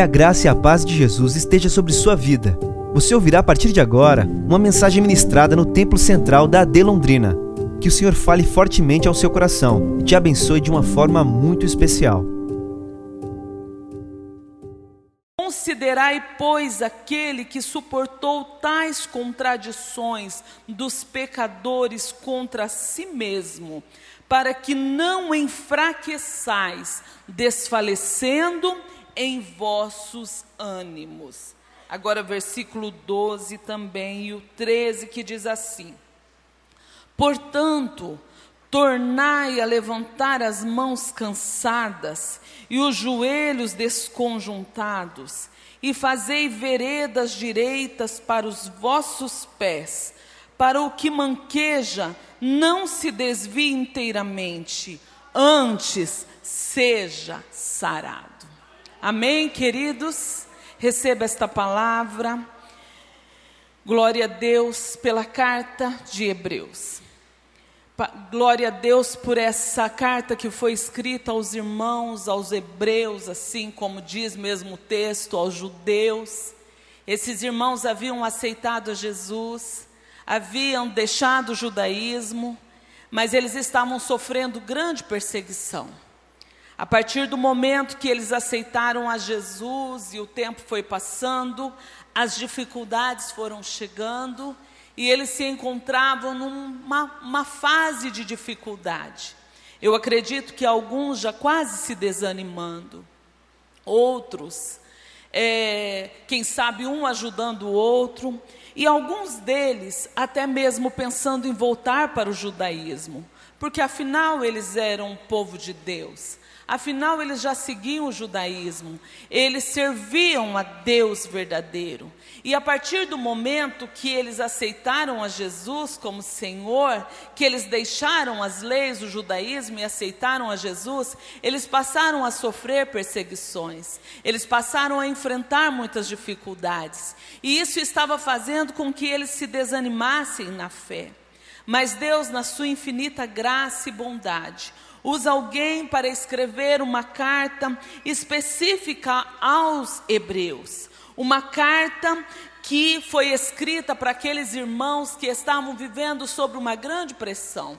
Que a graça e a paz de Jesus esteja sobre sua vida. Você ouvirá a partir de agora uma mensagem ministrada no Templo Central da AD Londrina. Que o Senhor fale fortemente ao seu coração e te abençoe de uma forma muito especial. Considerai, pois, aquele que suportou tais contradições dos pecadores contra si mesmo, para que não enfraqueçais, desfalecendo em vossos ânimos. Agora, versículo 12 também e o 13 que diz assim: Portanto, tornai a levantar as mãos cansadas e os joelhos desconjuntados, e fazei veredas direitas para os vossos pés, para o que manqueja não se desvie inteiramente, antes seja sarado. Amém, queridos? Receba esta palavra. Glória a Deus pela carta de Hebreus. Glória a Deus por essa carta que foi escrita aos irmãos, aos hebreus, assim como diz mesmo o texto, aos judeus. Esses irmãos haviam aceitado Jesus, haviam deixado o judaísmo, mas eles estavam sofrendo grande perseguição. A partir do momento que eles aceitaram a Jesus e o tempo foi passando, as dificuldades foram chegando e eles se encontravam numa uma fase de dificuldade. Eu acredito que alguns já quase se desanimando, outros, é, quem sabe um ajudando o outro, e alguns deles até mesmo pensando em voltar para o judaísmo, porque afinal eles eram um povo de Deus. Afinal, eles já seguiam o judaísmo, eles serviam a Deus verdadeiro. E a partir do momento que eles aceitaram a Jesus como Senhor, que eles deixaram as leis do judaísmo e aceitaram a Jesus, eles passaram a sofrer perseguições, eles passaram a enfrentar muitas dificuldades. E isso estava fazendo com que eles se desanimassem na fé. Mas Deus, na sua infinita graça e bondade, usa alguém para escrever uma carta específica aos hebreus. Uma carta que foi escrita para aqueles irmãos que estavam vivendo sob uma grande pressão.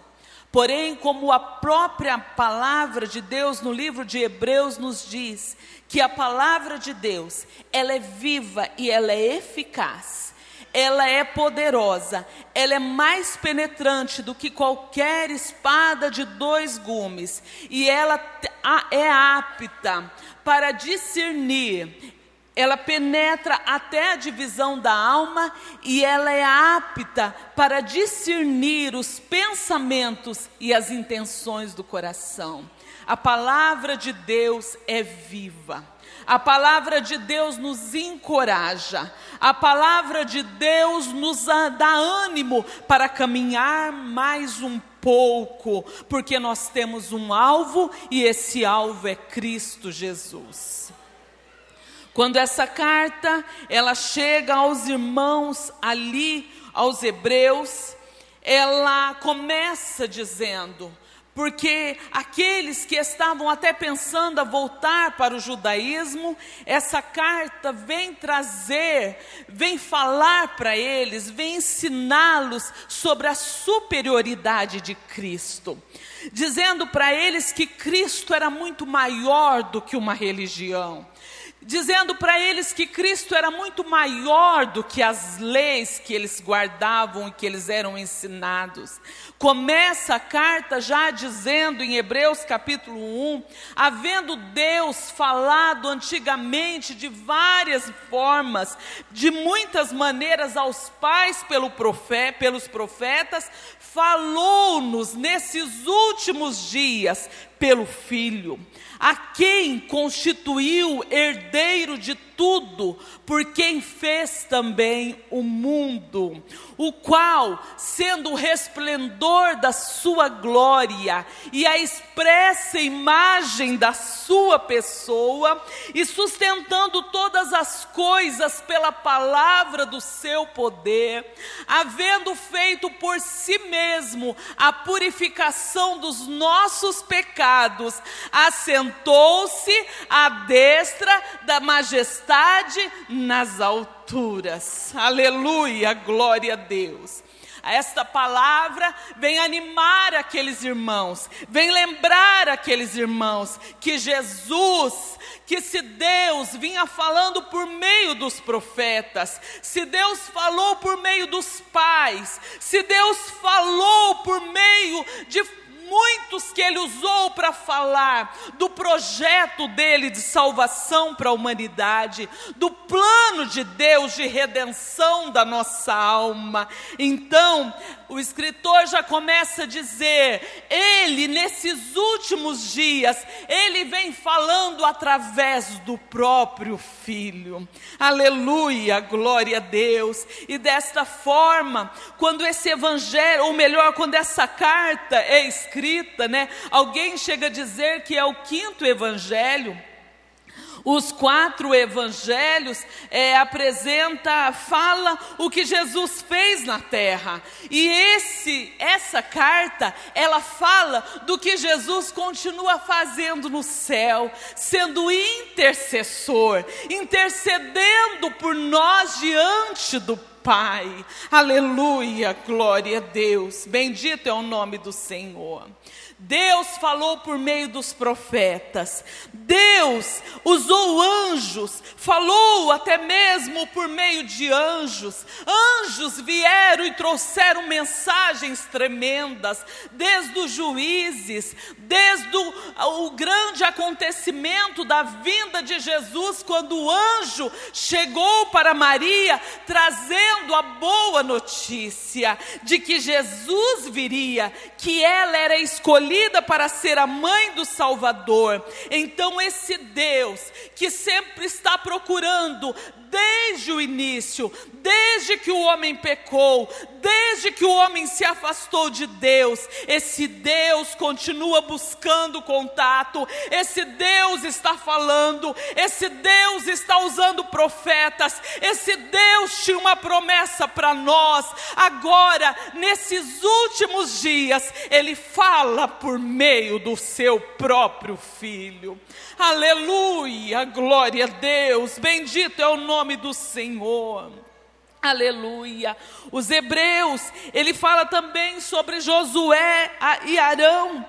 Porém, como a própria palavra de Deus no livro de Hebreus nos diz, que a palavra de Deus, ela é viva e ela é eficaz ela é poderosa, ela é mais penetrante do que qualquer espada de dois gumes, e ela é apta para discernir. Ela penetra até a divisão da alma e ela é apta para discernir os pensamentos e as intenções do coração. A palavra de Deus é viva. A palavra de Deus nos encoraja, a palavra de Deus nos dá ânimo para caminhar mais um pouco, porque nós temos um alvo e esse alvo é Cristo Jesus. Quando essa carta ela chega aos irmãos ali, aos hebreus, ela começa dizendo: porque aqueles que estavam até pensando a voltar para o judaísmo, essa carta vem trazer, vem falar para eles, vem ensiná-los sobre a superioridade de Cristo, dizendo para eles que Cristo era muito maior do que uma religião dizendo para eles que Cristo era muito maior do que as leis que eles guardavam e que eles eram ensinados. Começa a carta já dizendo em Hebreus capítulo 1, havendo Deus falado antigamente de várias formas, de muitas maneiras aos pais pelo profeta, pelos profetas, falou-nos nesses últimos dias pelo Filho, a quem constituiu herdeiro de tudo, por quem fez também o mundo, o qual, sendo o resplendor da sua glória e a expressa imagem da sua pessoa, e sustentando todas as coisas pela palavra do seu poder, havendo feito por si mesmo a purificação dos nossos pecados, assentou-se à destra da majestade nas alturas. Aleluia, glória a Deus. Esta palavra vem animar aqueles irmãos, vem lembrar aqueles irmãos que Jesus, que se Deus vinha falando por meio dos profetas, se Deus falou por meio dos pais, se Deus falou por meio de muitos que ele usou para falar do projeto dele de salvação para a humanidade, do plano de Deus de redenção da nossa alma. Então, o escritor já começa a dizer: ele, nesses últimos dias, ele vem falando através do próprio Filho. Aleluia, glória a Deus. E desta forma, quando esse evangelho, ou melhor, quando essa carta é escrita, né? Alguém chega a dizer que é o quinto evangelho os quatro evangelhos é, apresenta, fala o que Jesus fez na terra. E esse, essa carta, ela fala do que Jesus continua fazendo no céu, sendo intercessor, intercedendo por nós diante do Pai. Aleluia, glória a Deus. Bendito é o nome do Senhor. Deus falou por meio dos profetas, Deus usou anjos, falou até mesmo por meio de anjos. Anjos vieram e trouxeram mensagens tremendas, desde os juízes, desde o, o grande acontecimento da vinda de Jesus, quando o anjo chegou para Maria, trazendo a boa notícia de que Jesus viria, que ela era escolhida escolhida para ser a mãe do Salvador. Então, esse Deus que sempre está procurando desde o início, desde que o homem pecou, desde que o homem se afastou de Deus, esse Deus continua buscando contato, esse Deus está falando, esse Deus está usando profetas, esse Deus tinha uma promessa para nós. Agora, nesses últimos dias, ele fala por meio do seu próprio filho. Aleluia, glória a Deus, bendito é o nome do Senhor. Aleluia. Os hebreus, ele fala também sobre Josué e Arão.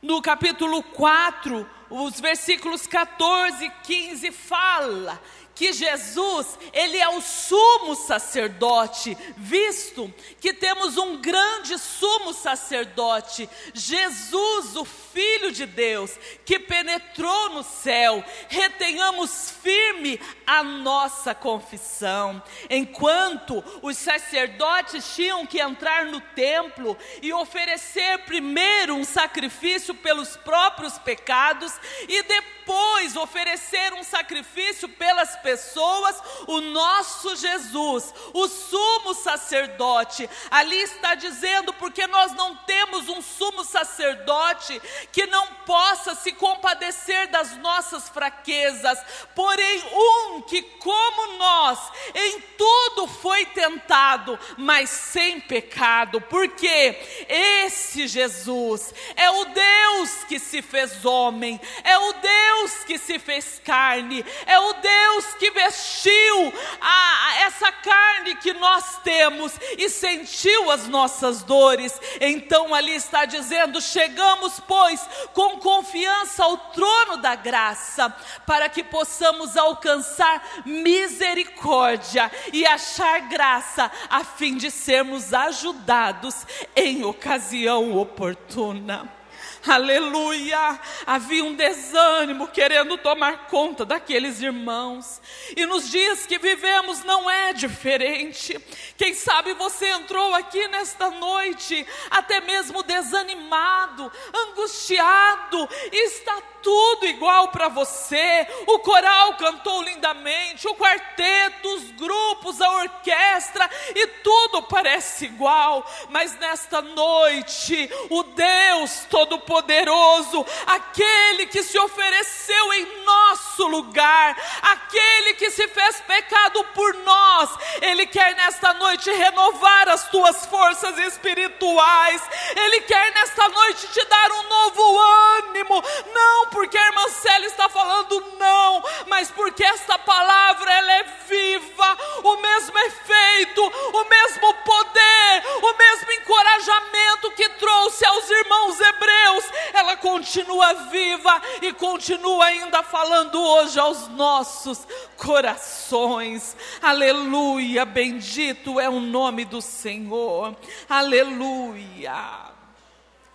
No capítulo 4, os versículos 14 e 15 fala que Jesus, ele é o sumo sacerdote, visto que temos um grande sumo sacerdote, Jesus, o Filho de Deus, que penetrou no céu, retenhamos firme a nossa confissão. Enquanto os sacerdotes tinham que entrar no templo e oferecer primeiro um sacrifício pelos próprios pecados e depois oferecer um sacrifício pelas pessoas, o nosso Jesus, o sumo sacerdote, ali está dizendo, porque nós não temos um sumo sacerdote que não possa se compadecer das nossas fraquezas, porém um que, como nós, em tudo foi tentado, mas sem pecado, porque esse Jesus é o Deus que se fez homem, é o Deus que se fez carne, é o Deus que vestiu a, a essa carne que nós temos e sentiu as nossas dores. Então ali está dizendo: chegamos, pois, com confiança ao trono da graça, para que possamos alcançar misericórdia e achar graça, a fim de sermos ajudados em ocasião oportuna. Aleluia! Havia um desânimo querendo tomar conta daqueles irmãos. E nos dias que vivemos não é diferente. Quem sabe você entrou aqui nesta noite, até mesmo desanimado, angustiado, está tudo igual para você. O coral cantou lindamente, o quarteto, os grupos, a orquestra, e tudo parece igual. Mas nesta noite, o Deus Todo-Poderoso, aquele que se ofereceu em nosso lugar, aquele que se fez pecado por nós, ele quer nesta noite renovar as tuas forças espirituais, ele quer nesta noite te dar um novo ânimo, não porque a irmã Célia está falando não, mas porque esta palavra ela é viva, o mesmo efeito, o mesmo poder, o mesmo encorajamento que trouxe aos irmãos hebreus, ela continua viva e continua ainda falando hoje aos nossos corações. Aleluia, bendito é o nome do Senhor. Aleluia.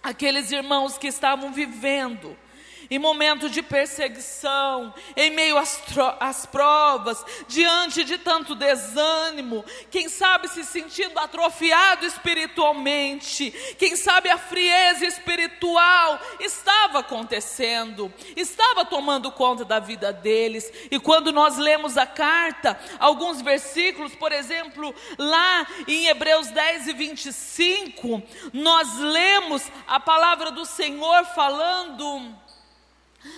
Aqueles irmãos que estavam vivendo em momento de perseguição, em meio às, às, provas, diante de tanto desânimo, quem sabe se sentindo atrofiado espiritualmente, quem sabe a frieza espiritual estava acontecendo, estava tomando conta da vida deles. E quando nós lemos a carta, alguns versículos, por exemplo, lá em Hebreus 10 e 25, nós lemos a palavra do Senhor falando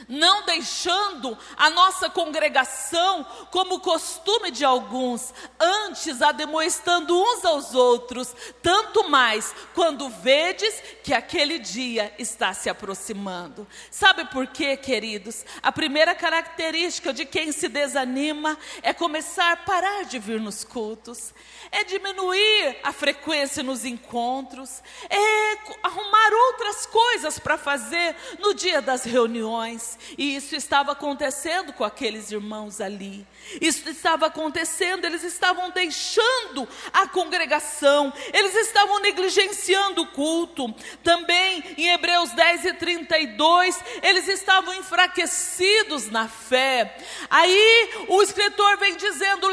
não deixando a nossa congregação como costume de alguns, antes ademoestando uns aos outros, tanto mais quando vedes que aquele dia está se aproximando. Sabe por quê, queridos? A primeira característica de quem se desanima é começar a parar de vir nos cultos, é diminuir a frequência nos encontros, é arrumar outras coisas para fazer no dia das reuniões. E isso estava acontecendo com aqueles irmãos ali. Isso estava acontecendo, eles estavam deixando a congregação, eles estavam negligenciando o culto. Também em Hebreus 10 e 32, eles estavam enfraquecidos na fé. Aí o escritor vem dizendo: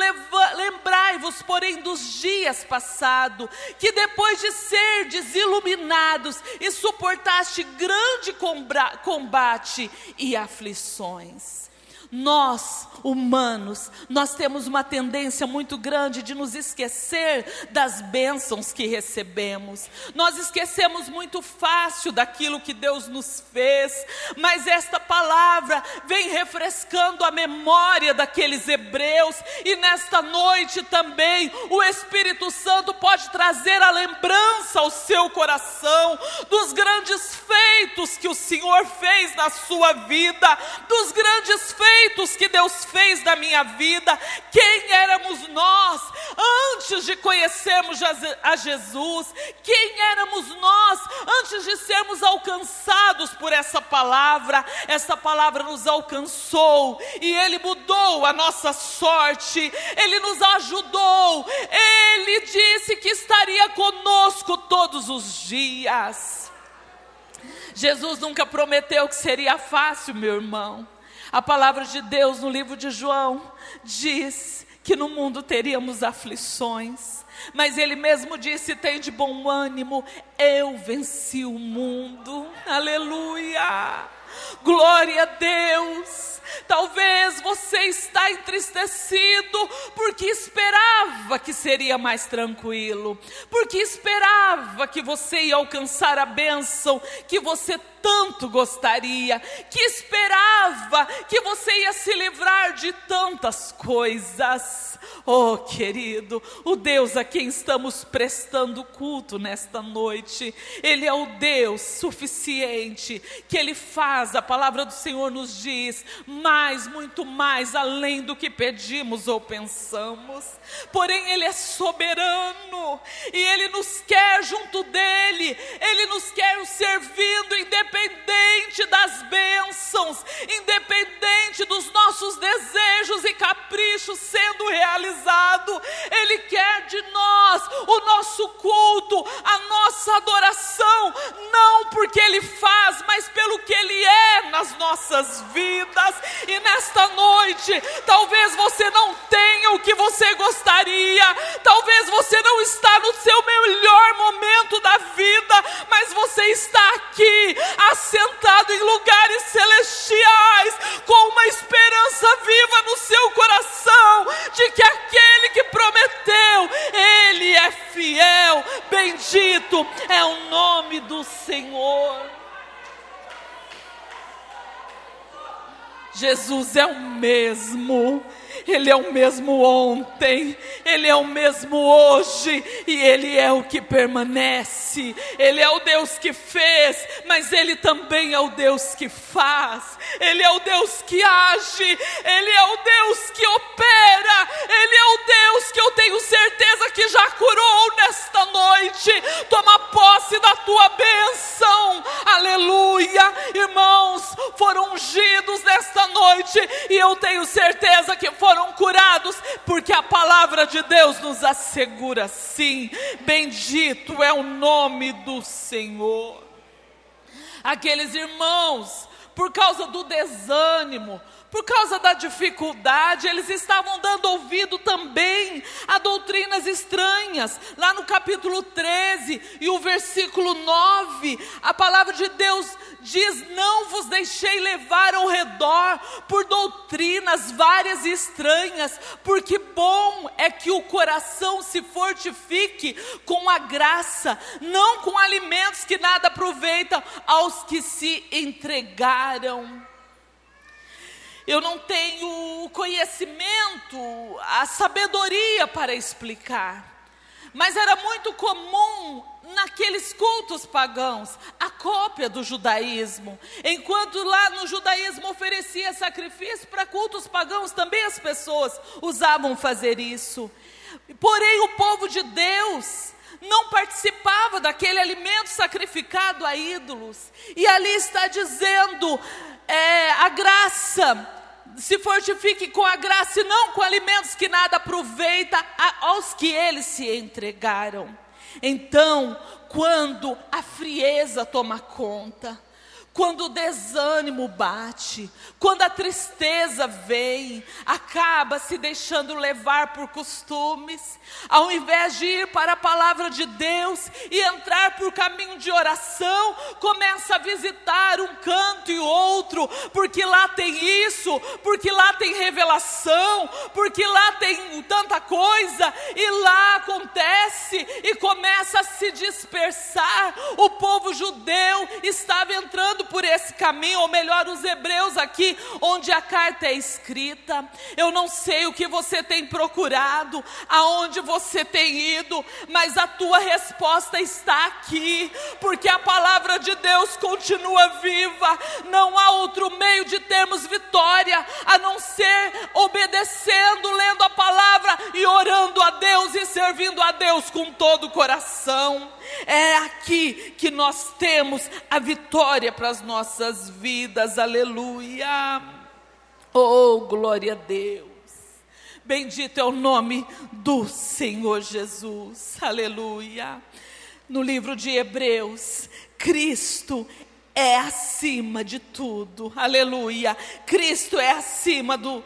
lembrai-vos, porém, dos dias passados, que depois de ser desiluminados e suportaste grande combate e aflições. Nós, humanos, nós temos uma tendência muito grande de nos esquecer das bênçãos que recebemos. Nós esquecemos muito fácil daquilo que Deus nos fez, mas esta palavra vem refrescando a memória daqueles hebreus e nesta noite também o Espírito Santo pode trazer a lembrança ao seu coração dos grandes feitos que o Senhor fez na sua vida, dos grandes feitos feitos que Deus fez na minha vida, quem éramos nós antes de conhecermos a Jesus, quem éramos nós antes de sermos alcançados por essa palavra. Essa palavra nos alcançou e Ele mudou a nossa sorte, Ele nos ajudou, Ele disse que estaria conosco todos os dias. Jesus nunca prometeu que seria fácil, meu irmão. A palavra de Deus no livro de João diz que no mundo teríamos aflições, mas ele mesmo disse: tem de bom ânimo, eu venci o mundo. Aleluia! Glória a Deus! Talvez você está entristecido porque esperava que seria mais tranquilo, porque esperava que você ia alcançar a bênção que você tanto gostaria, que esperava que você ia se livrar de tantas coisas. Oh, querido, o Deus a quem estamos prestando culto nesta noite, Ele é o Deus suficiente, que Ele faz, a palavra do Senhor nos diz, mais, muito mais além do que pedimos ou pensamos. Porém, Ele é soberano e Ele nos quer junto dEle, Ele nos quer servindo, independente das bênçãos, independente dos nossos desejos e caprichos sendo realizados. Ele quer de nós o nosso culto, a nossa adoração, não porque Ele faz, mas pelo que Ele é nas nossas vidas. E nesta noite, talvez você não tenha o que você gostaria, talvez você não está no seu melhor momento da vida, mas você está aqui, assentado em lugares celestiais, com uma esperança viva no seu coração de que aquele que prometeu, ele é fiel. Bendito é o nome do Senhor. Jesus é o mesmo. Ele é o mesmo ontem, Ele é o mesmo hoje e Ele é o que permanece. Ele é o Deus que fez, mas Ele também é o Deus que faz. Ele é o Deus que age, Ele é o Deus que opera, nos assegura sim. Bendito é o nome do Senhor. Aqueles irmãos, por causa do desânimo, por causa da dificuldade, eles estavam dando ouvido também a doutrinas estranhas. Lá no capítulo 13 e o versículo 9, a palavra de Deus diz: Não vos deixei levar ao redor por doutrinas várias e estranhas, porque bom é que o coração se fortifique com a graça, não com alimentos que nada aproveitam aos que se entregaram eu não tenho o conhecimento, a sabedoria para explicar. Mas era muito comum naqueles cultos pagãos a cópia do judaísmo. Enquanto lá no judaísmo oferecia sacrifício para cultos pagãos, também as pessoas usavam fazer isso. Porém, o povo de Deus não participava daquele alimento sacrificado a ídolos. E ali está dizendo é, a graça se fortifique com a graça e não com alimentos que nada aproveita aos que eles se entregaram. Então, quando a frieza toma conta, quando o desânimo bate, quando a tristeza vem, acaba se deixando levar por costumes, ao invés de ir para a palavra de Deus e entrar por caminho de oração, começa a visitar um canto e outro, porque lá tem isso, porque lá tem revelação, porque lá tem tanta coisa, e lá acontece e começa a se dispersar. O povo judeu estava entrando por esse caminho, ou melhor, os hebreus aqui, onde a carta é escrita. Eu não sei o que você tem procurado, aonde você tem ido, mas a tua resposta está aqui, porque a palavra de Deus continua viva. Não há outro meio de termos vitória a não ser obedecendo, lendo a palavra e orando a Deus e servindo a Deus com todo o coração. É aqui que nós temos a vitória para as nossas vidas, aleluia. Oh, glória a Deus. Bendito é o nome do Senhor Jesus, aleluia. No livro de Hebreus, Cristo é acima de tudo, aleluia. Cristo é acima do,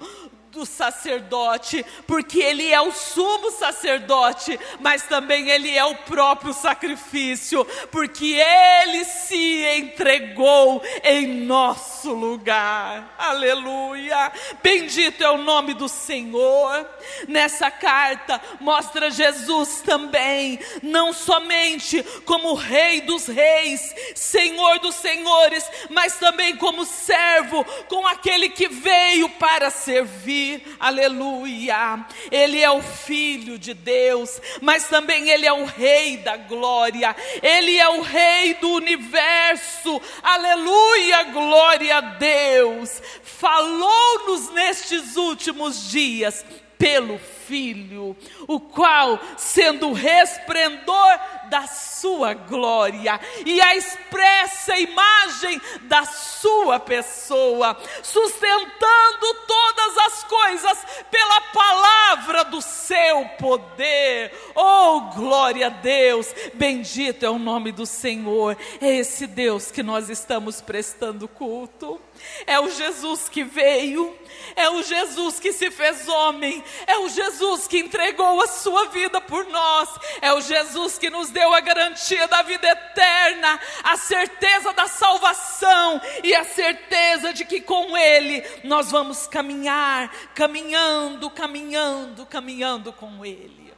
do sacerdote, porque ele é o sumo sacerdote, mas também ele é o próprio sacrifício, porque ele se entregou em nosso lugar. Aleluia! Bendito é o nome do Senhor. Nessa carta mostra Jesus também, não somente como Rei dos Reis, Senhor dos Senhores, mas também como servo, com aquele que veio para servir aleluia. Ele é o Filho de Deus, mas também Ele é o Rei da glória, Ele é o Rei do universo, aleluia, glória a Deus. Falou-nos nestes últimos dias pelo Filho, o qual, sendo o resplendor da sua glória e a expressa imagem da sua pessoa, sustentando todas as coisas pela palavra do seu poder. Oh, glória a Deus! Bendito é o nome do Senhor. É esse Deus que nós estamos prestando culto. É o Jesus que veio, é o Jesus que se fez homem, é o Jesus que entregou a sua vida por nós, é o Jesus que nos deu a garantia da vida eterna, a certeza da salvação e a certeza de que com Ele nós vamos caminhar, caminhando, caminhando, caminhando com Ele.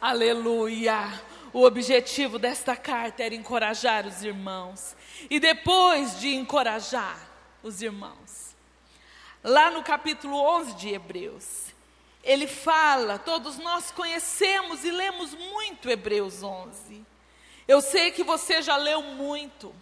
Aleluia! O objetivo desta carta era encorajar os irmãos. E depois de encorajar os irmãos, lá no capítulo 11 de Hebreus. Ele fala, todos nós conhecemos e lemos muito Hebreus 11. Eu sei que você já leu muito.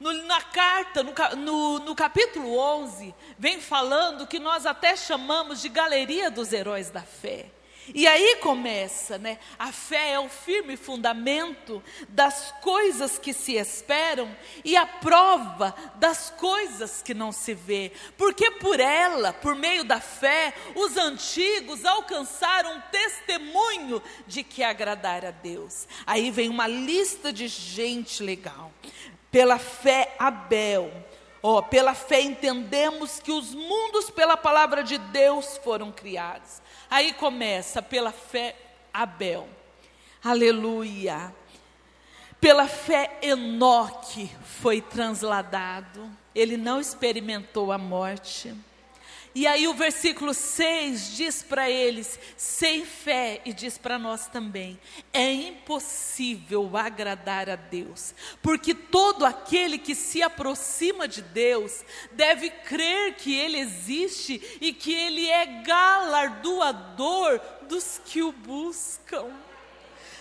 No, na carta, no, no, no capítulo 11, vem falando que nós até chamamos de galeria dos heróis da fé. E aí começa, né? A fé é o firme fundamento das coisas que se esperam e a prova das coisas que não se vê. Porque por ela, por meio da fé, os antigos alcançaram testemunho de que agradar a Deus. Aí vem uma lista de gente legal. Pela fé, Abel. Oh, pela fé entendemos que os mundos pela palavra de Deus foram criados. Aí começa pela fé Abel. Aleluia. Pela fé Enoque foi transladado. Ele não experimentou a morte. E aí o versículo 6 diz para eles, sem fé, e diz para nós também: é impossível agradar a Deus, porque todo aquele que se aproxima de Deus deve crer que Ele existe e que Ele é galardoador dos que o buscam.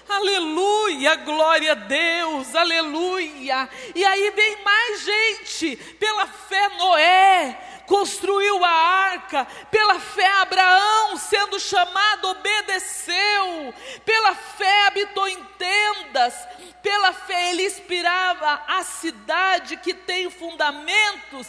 Aleluia, glória a Deus, aleluia. E aí vem mais gente, pela fé Noé, construiu a arca, pela fé Abraão, sendo chamado, obedeceu, pela fé habitou em tendas, pela fé ele inspirava a cidade que tem fundamentos,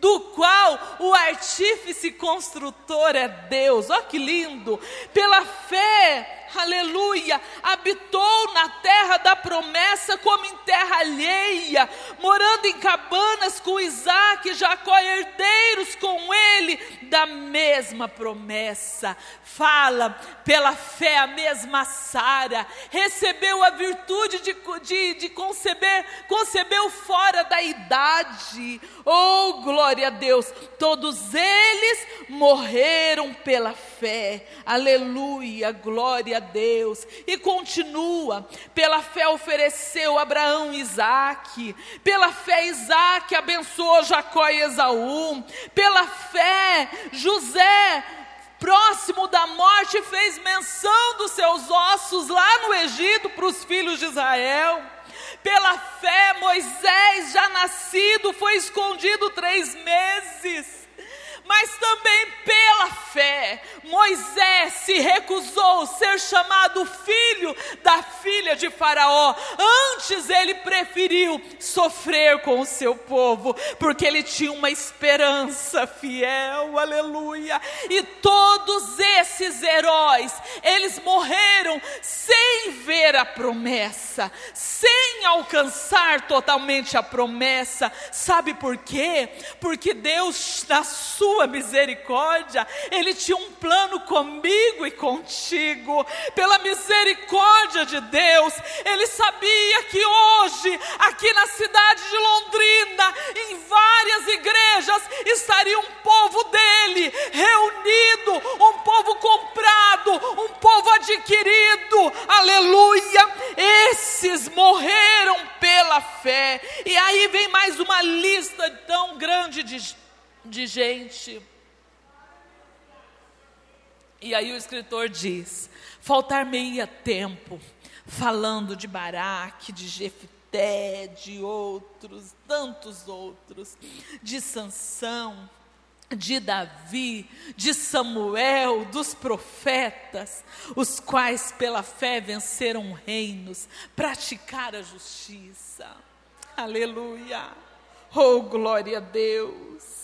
do qual o artífice construtor é Deus. Olha que lindo! Pela fé aleluia, habitou na terra da promessa como em terra alheia, morando em cabanas com Isaac e Jacó, herdeiros com ele da mesma promessa. Fala, pela fé, a mesma Sara recebeu a virtude de, de, de conceber, concebeu fora da idade. Oh, glória a Deus! Todos eles morreram pela fé. Aleluia, glória a Deus. E continua: pela fé ofereceu Abraão Isaac, pela fé Isaac abençoou Jacó e Esaú, pela fé José próximo da morte, fez menção dos seus ossos lá no Egito para os filhos de Israel. Pela fé, Moisés, já nascido, foi escondido três meses mas também pela fé, Moisés se recusou ser chamado filho da filha de Faraó. Antes ele preferiu sofrer com o seu povo, porque ele tinha uma esperança fiel, aleluia. E todos esses heróis, eles morreram sem ver a promessa, sem alcançar totalmente a promessa. Sabe por quê? Porque Deus, na sua sua misericórdia, Ele tinha um plano comigo e contigo. Pela misericórdia de Deus, Ele sabia que hoje, aqui na cidade de Londrina, em várias igrejas, estaria um povo dele reunido, um povo comprado, um povo adquirido. Aleluia! Esses morreram pela fé. E aí vem mais uma lista tão grande de de gente. E aí o escritor diz: faltar-me-ia tempo falando de Baraque, de Jefté, de outros, tantos outros, de Sansão, de Davi, de Samuel, dos profetas, os quais pela fé venceram reinos, praticaram a justiça. Aleluia. Oh, glória a Deus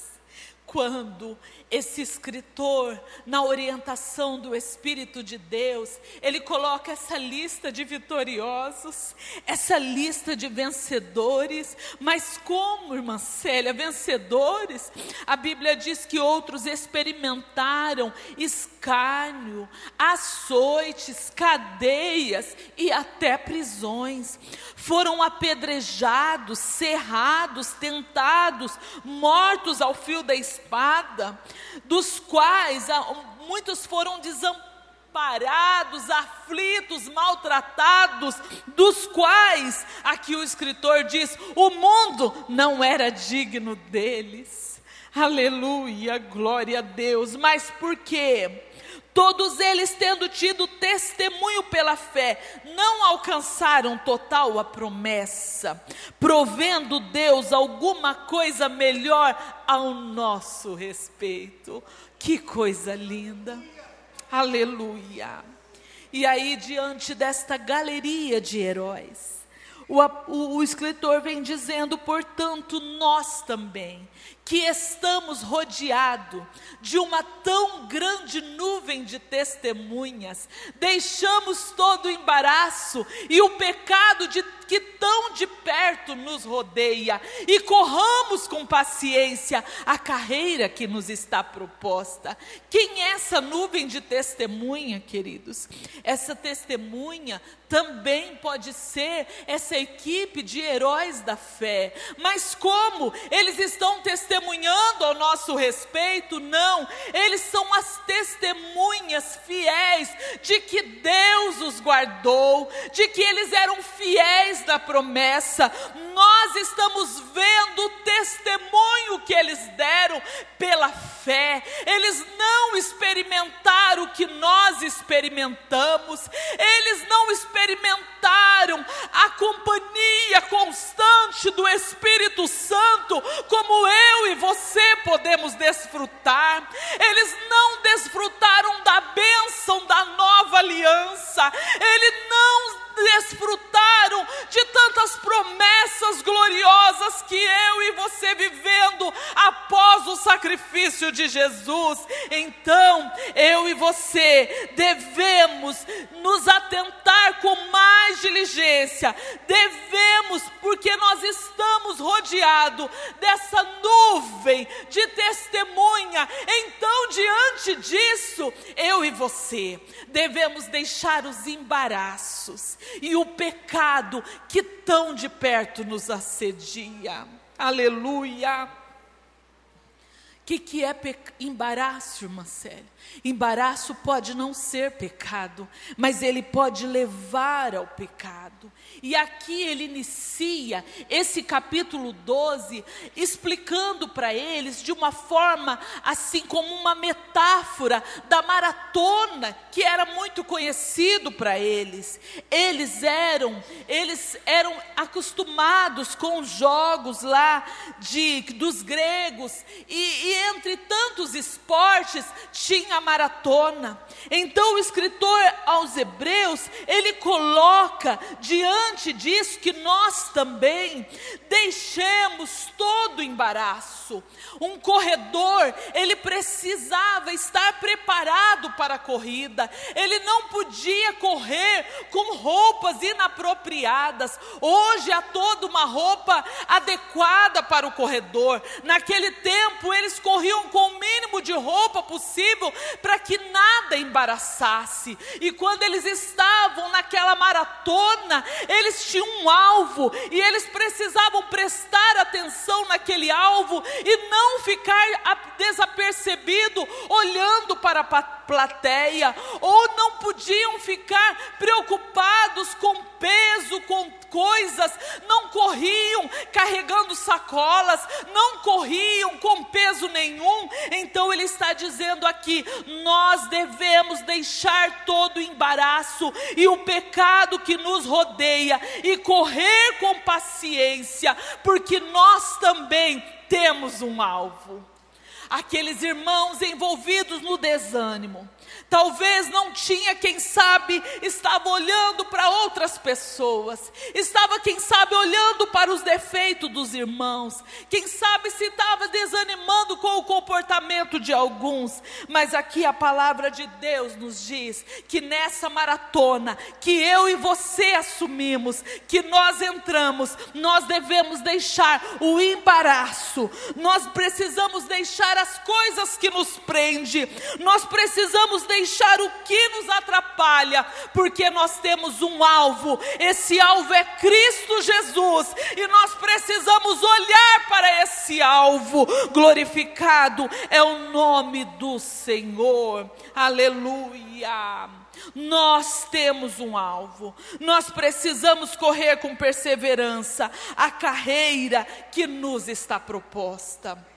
quando esse escritor, na orientação do Espírito de Deus, ele coloca essa lista de vitoriosos, essa lista de vencedores, mas como, irmã Célia, vencedores? A Bíblia diz que outros experimentaram escárnio, açoites, cadeias e até prisões. Foram apedrejados, cerrados, tentados, mortos ao fio da espada dos quais muitos foram desamparados, aflitos, maltratados, dos quais, aqui o escritor diz, o mundo não era digno deles. Aleluia, glória a Deus. Mas por quê? Todos eles, tendo tido testemunho pela fé, não alcançaram total a promessa, provendo Deus alguma coisa melhor ao nosso respeito. Que coisa linda! Aleluia! E aí, diante desta galeria de heróis, o, o, o escritor vem dizendo, portanto, nós também, que estamos rodeados de uma tão grande nuvem de testemunhas, deixamos todo o embaraço e o pecado de, que tão de perto nos rodeia e corramos com paciência a carreira que nos está proposta. Quem é essa nuvem de testemunha, queridos? Essa testemunha também pode ser essa equipe de heróis da fé, mas como eles estão testemunhando? ao nosso respeito, não, eles são as testemunhas fiéis de que Deus os guardou, de que eles eram fiéis da promessa. Nós estamos vendo o testemunho que eles deram pela fé, eles não experimentaram o que nós experimentamos, eles não experimentaram a companhia constante do Espírito Santo, como eu e você podemos desfrutar. Eles não desfrutaram da bênção da nova aliança, eles não desfrutaram de tantas promessas gloriosas que eu e você vivendo após o sacrifício de Jesus. Então, eu e você devemos nos atentar com mais diligência, devemos, porque nós estamos rodeados dessa nuvem de testemunha. Então, diante disso, eu e você devemos deixar os embaraços e o pecado que tão de perto nos assedia. Aleluia. O que, que é embaraço, irmã Célia? Embaraço pode não ser pecado, mas ele pode levar ao pecado. E aqui ele inicia esse capítulo 12 explicando para eles de uma forma assim como uma metáfora da maratona que era muito conhecido para eles. Eles eram, eles eram acostumados com os jogos lá de dos gregos e, e entre tantos esportes tinha a maratona. Então o escritor aos Hebreus, ele coloca diante disso que nós também deixemos todo embaraço. Um corredor, ele precisava estar preparado para a corrida. Ele não podia correr com roupas inapropriadas. Hoje há toda uma roupa adequada para o corredor. Naquele tempo eles corriam com o mínimo de roupa possível para que nada embaraçasse. E quando eles estavam naquela maratona, eles tinham um alvo e eles precisavam prestar atenção naquele alvo e não ficar desapercebido olhando para a plateia, ou não podiam ficar preocupados com peso, com coisas, não corriam carregando sacolas, não corriam com peso nenhum. Então ele está dizendo aqui: nós devemos deixar todo o embaraço e o pecado que nos rodeia e correr com paciência, porque nós também temos um alvo. Aqueles irmãos envolvidos no desânimo, Talvez não tinha, quem sabe, estava olhando para outras pessoas, estava, quem sabe, olhando para os defeitos dos irmãos, quem sabe se estava desanimando com o comportamento de alguns, mas aqui a palavra de Deus nos diz que nessa maratona que eu e você assumimos, que nós entramos, nós devemos deixar o embaraço, nós precisamos deixar as coisas que nos prende, nós precisamos deixar deixar o que nos atrapalha, porque nós temos um alvo, esse alvo é Cristo Jesus, e nós precisamos olhar para esse alvo, glorificado é o nome do Senhor, aleluia. Nós temos um alvo, nós precisamos correr com perseverança a carreira que nos está proposta.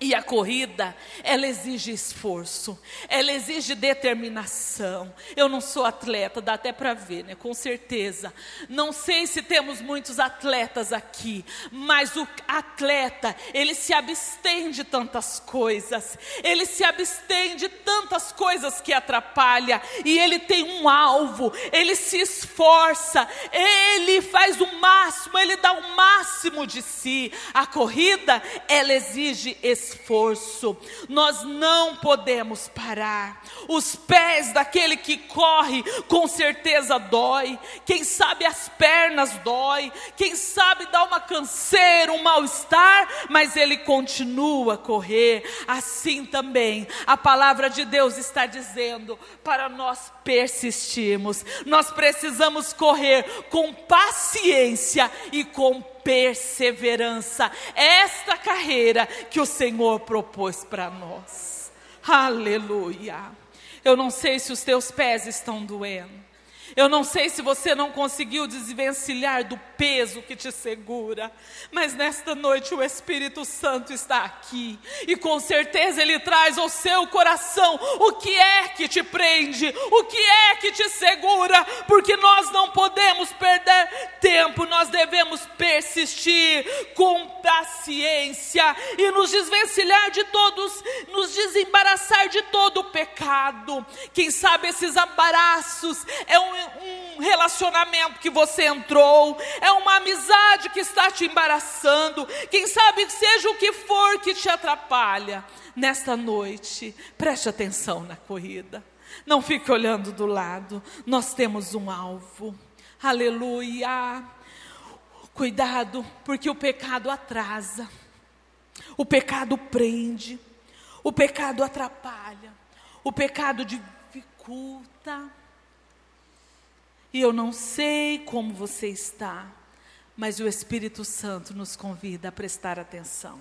E a corrida, ela exige esforço, ela exige determinação. Eu não sou atleta, dá até para ver, né? Com certeza. Não sei se temos muitos atletas aqui, mas o atleta, ele se abstém de tantas coisas, ele se abstém de tantas coisas que atrapalha, e ele tem um alvo, ele se esforça, ele faz o máximo, ele dá o máximo de si. A corrida, ela exige esforço esforço. Nós não podemos parar. Os pés daquele que corre, com certeza dói. Quem sabe as pernas dói. Quem sabe dá uma canseira, um mal-estar, mas ele continua a correr. Assim também a palavra de Deus está dizendo para nós persistirmos. Nós precisamos correr com paciência e com perseverança. Esta carreira que o Senhor propôs para nós. Aleluia. Eu não sei se os teus pés estão doendo. Eu não sei se você não conseguiu desvencilhar do peso que te segura, mas nesta noite o Espírito Santo está aqui. E com certeza ele traz ao seu coração o que é que te prende, o que é que te segura, porque nós não podemos perder tempo, nós devemos persistir com paciência e nos desvencilhar de todos, nos desembaraçar de todo o pecado. Quem sabe esses embaraços é um um relacionamento que você entrou, é uma amizade que está te embaraçando, quem sabe seja o que for que te atrapalha. Nesta noite, preste atenção na corrida, não fique olhando do lado, nós temos um alvo, aleluia. Cuidado, porque o pecado atrasa, o pecado prende, o pecado atrapalha, o pecado dificulta. E eu não sei como você está, mas o Espírito Santo nos convida a prestar atenção.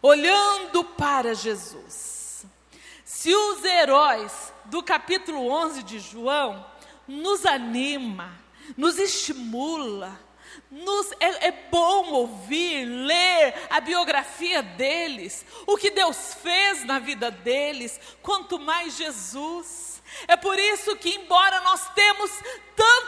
Olhando para Jesus. Se os heróis do capítulo 11 de João nos anima, nos estimula, nos, é, é, bom ouvir, ler a biografia deles, o que Deus fez na vida deles, quanto mais Jesus. É por isso que, embora nós temos fé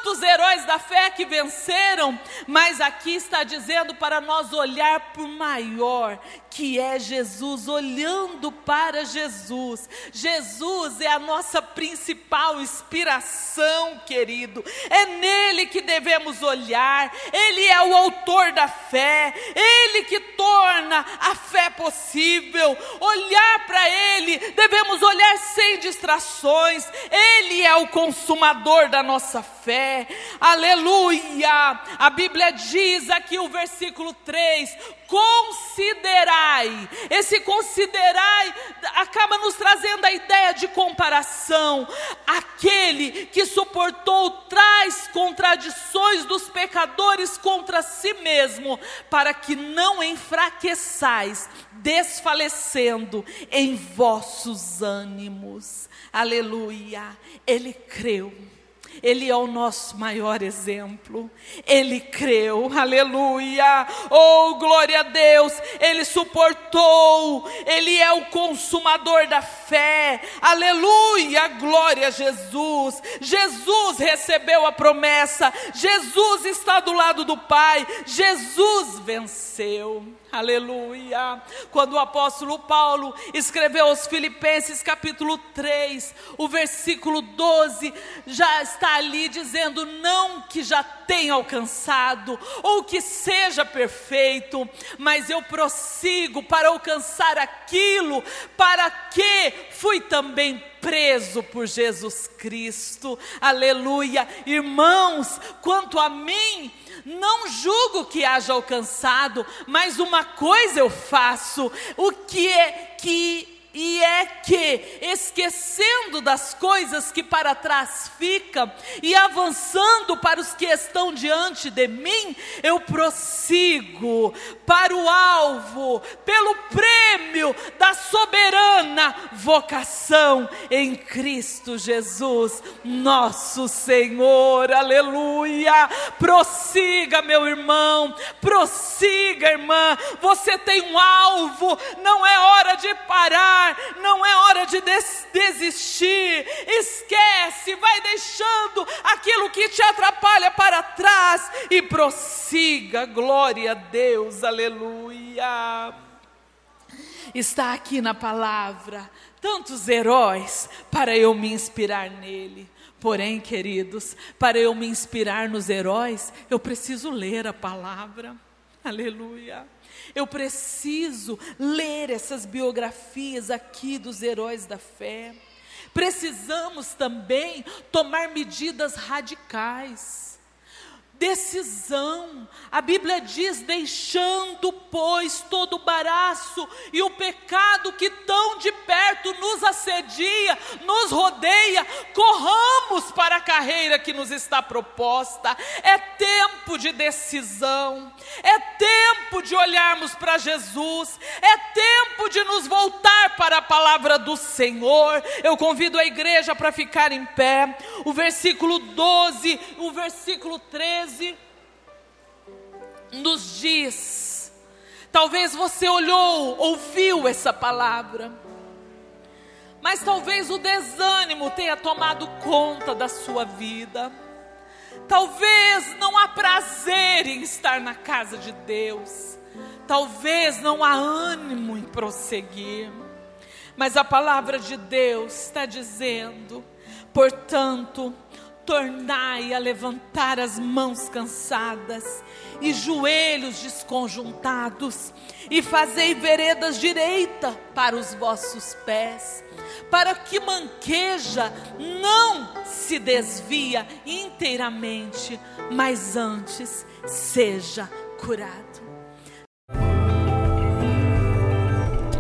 que venceram, mas aqui está dizendo para nós olhar para o maior, que é Jesus, olhando para Jesus. Jesus é a nossa principal inspiração, querido. É nele que devemos olhar. Ele é o autor da fé, ele que torna a fé possível. Olhar para ele, devemos olhar sem distrações. Ele é o consumador da nossa fé fé. Aleluia! A Bíblia diz aqui o versículo 3: considerai. Esse considerai acaba nos trazendo a ideia de comparação. Aquele que suportou tais contradições dos pecadores contra si mesmo, para que não enfraqueçais, desfalecendo em vossos ânimos. Aleluia! Ele creu ele é o nosso maior exemplo. Ele creu, aleluia. Oh, glória a Deus. Ele suportou. Ele é o consumador da fé. Aleluia, glória a Jesus. Jesus recebeu a promessa. Jesus está do lado do Pai. Jesus venceu. Aleluia. Quando o apóstolo Paulo escreveu aos Filipenses, capítulo 3, o versículo 12, já está ali dizendo: não que já tenha alcançado, ou que seja perfeito, mas eu prossigo para alcançar aquilo para que fui também preso por Jesus Cristo. Aleluia. Irmãos, quanto a mim, não julgo que haja alcançado, mas uma coisa eu faço, o que é que e é que, esquecendo das coisas que para trás ficam e avançando para os que estão diante de mim, eu prossigo para o alvo, pelo prêmio da soberana vocação em Cristo Jesus, nosso Senhor. Aleluia! Prossiga, meu irmão, prossiga, irmã. Você tem um alvo, não é hora de parar não é hora de des desistir. Esquece, vai deixando aquilo que te atrapalha para trás e prossiga. Glória a Deus, aleluia. Está aqui na palavra tantos heróis para eu me inspirar nele. Porém, queridos, para eu me inspirar nos heróis, eu preciso ler a palavra. Aleluia. Eu preciso ler essas biografias aqui dos heróis da fé. Precisamos também tomar medidas radicais decisão. A Bíblia diz: deixando, pois, todo o baraço e o pecado que tão de perto nos assedia, nos rodeia, corramos para a carreira que nos está proposta. É tempo de decisão, é tempo de olharmos para Jesus, é tempo de nos voltar para a palavra do Senhor. Eu convido a igreja para ficar em pé. O versículo 12, o versículo 13 13 nos diz: talvez você olhou, ouviu essa palavra, mas talvez o desânimo tenha tomado conta da sua vida. Talvez não há prazer em estar na casa de Deus. Talvez não há ânimo em prosseguir. Mas a palavra de Deus está dizendo, portanto, tornai a levantar as mãos cansadas e joelhos desconjuntados, e fazei veredas direita para os vossos pés, para que manqueja não se desvia inteiramente, mas antes seja curado.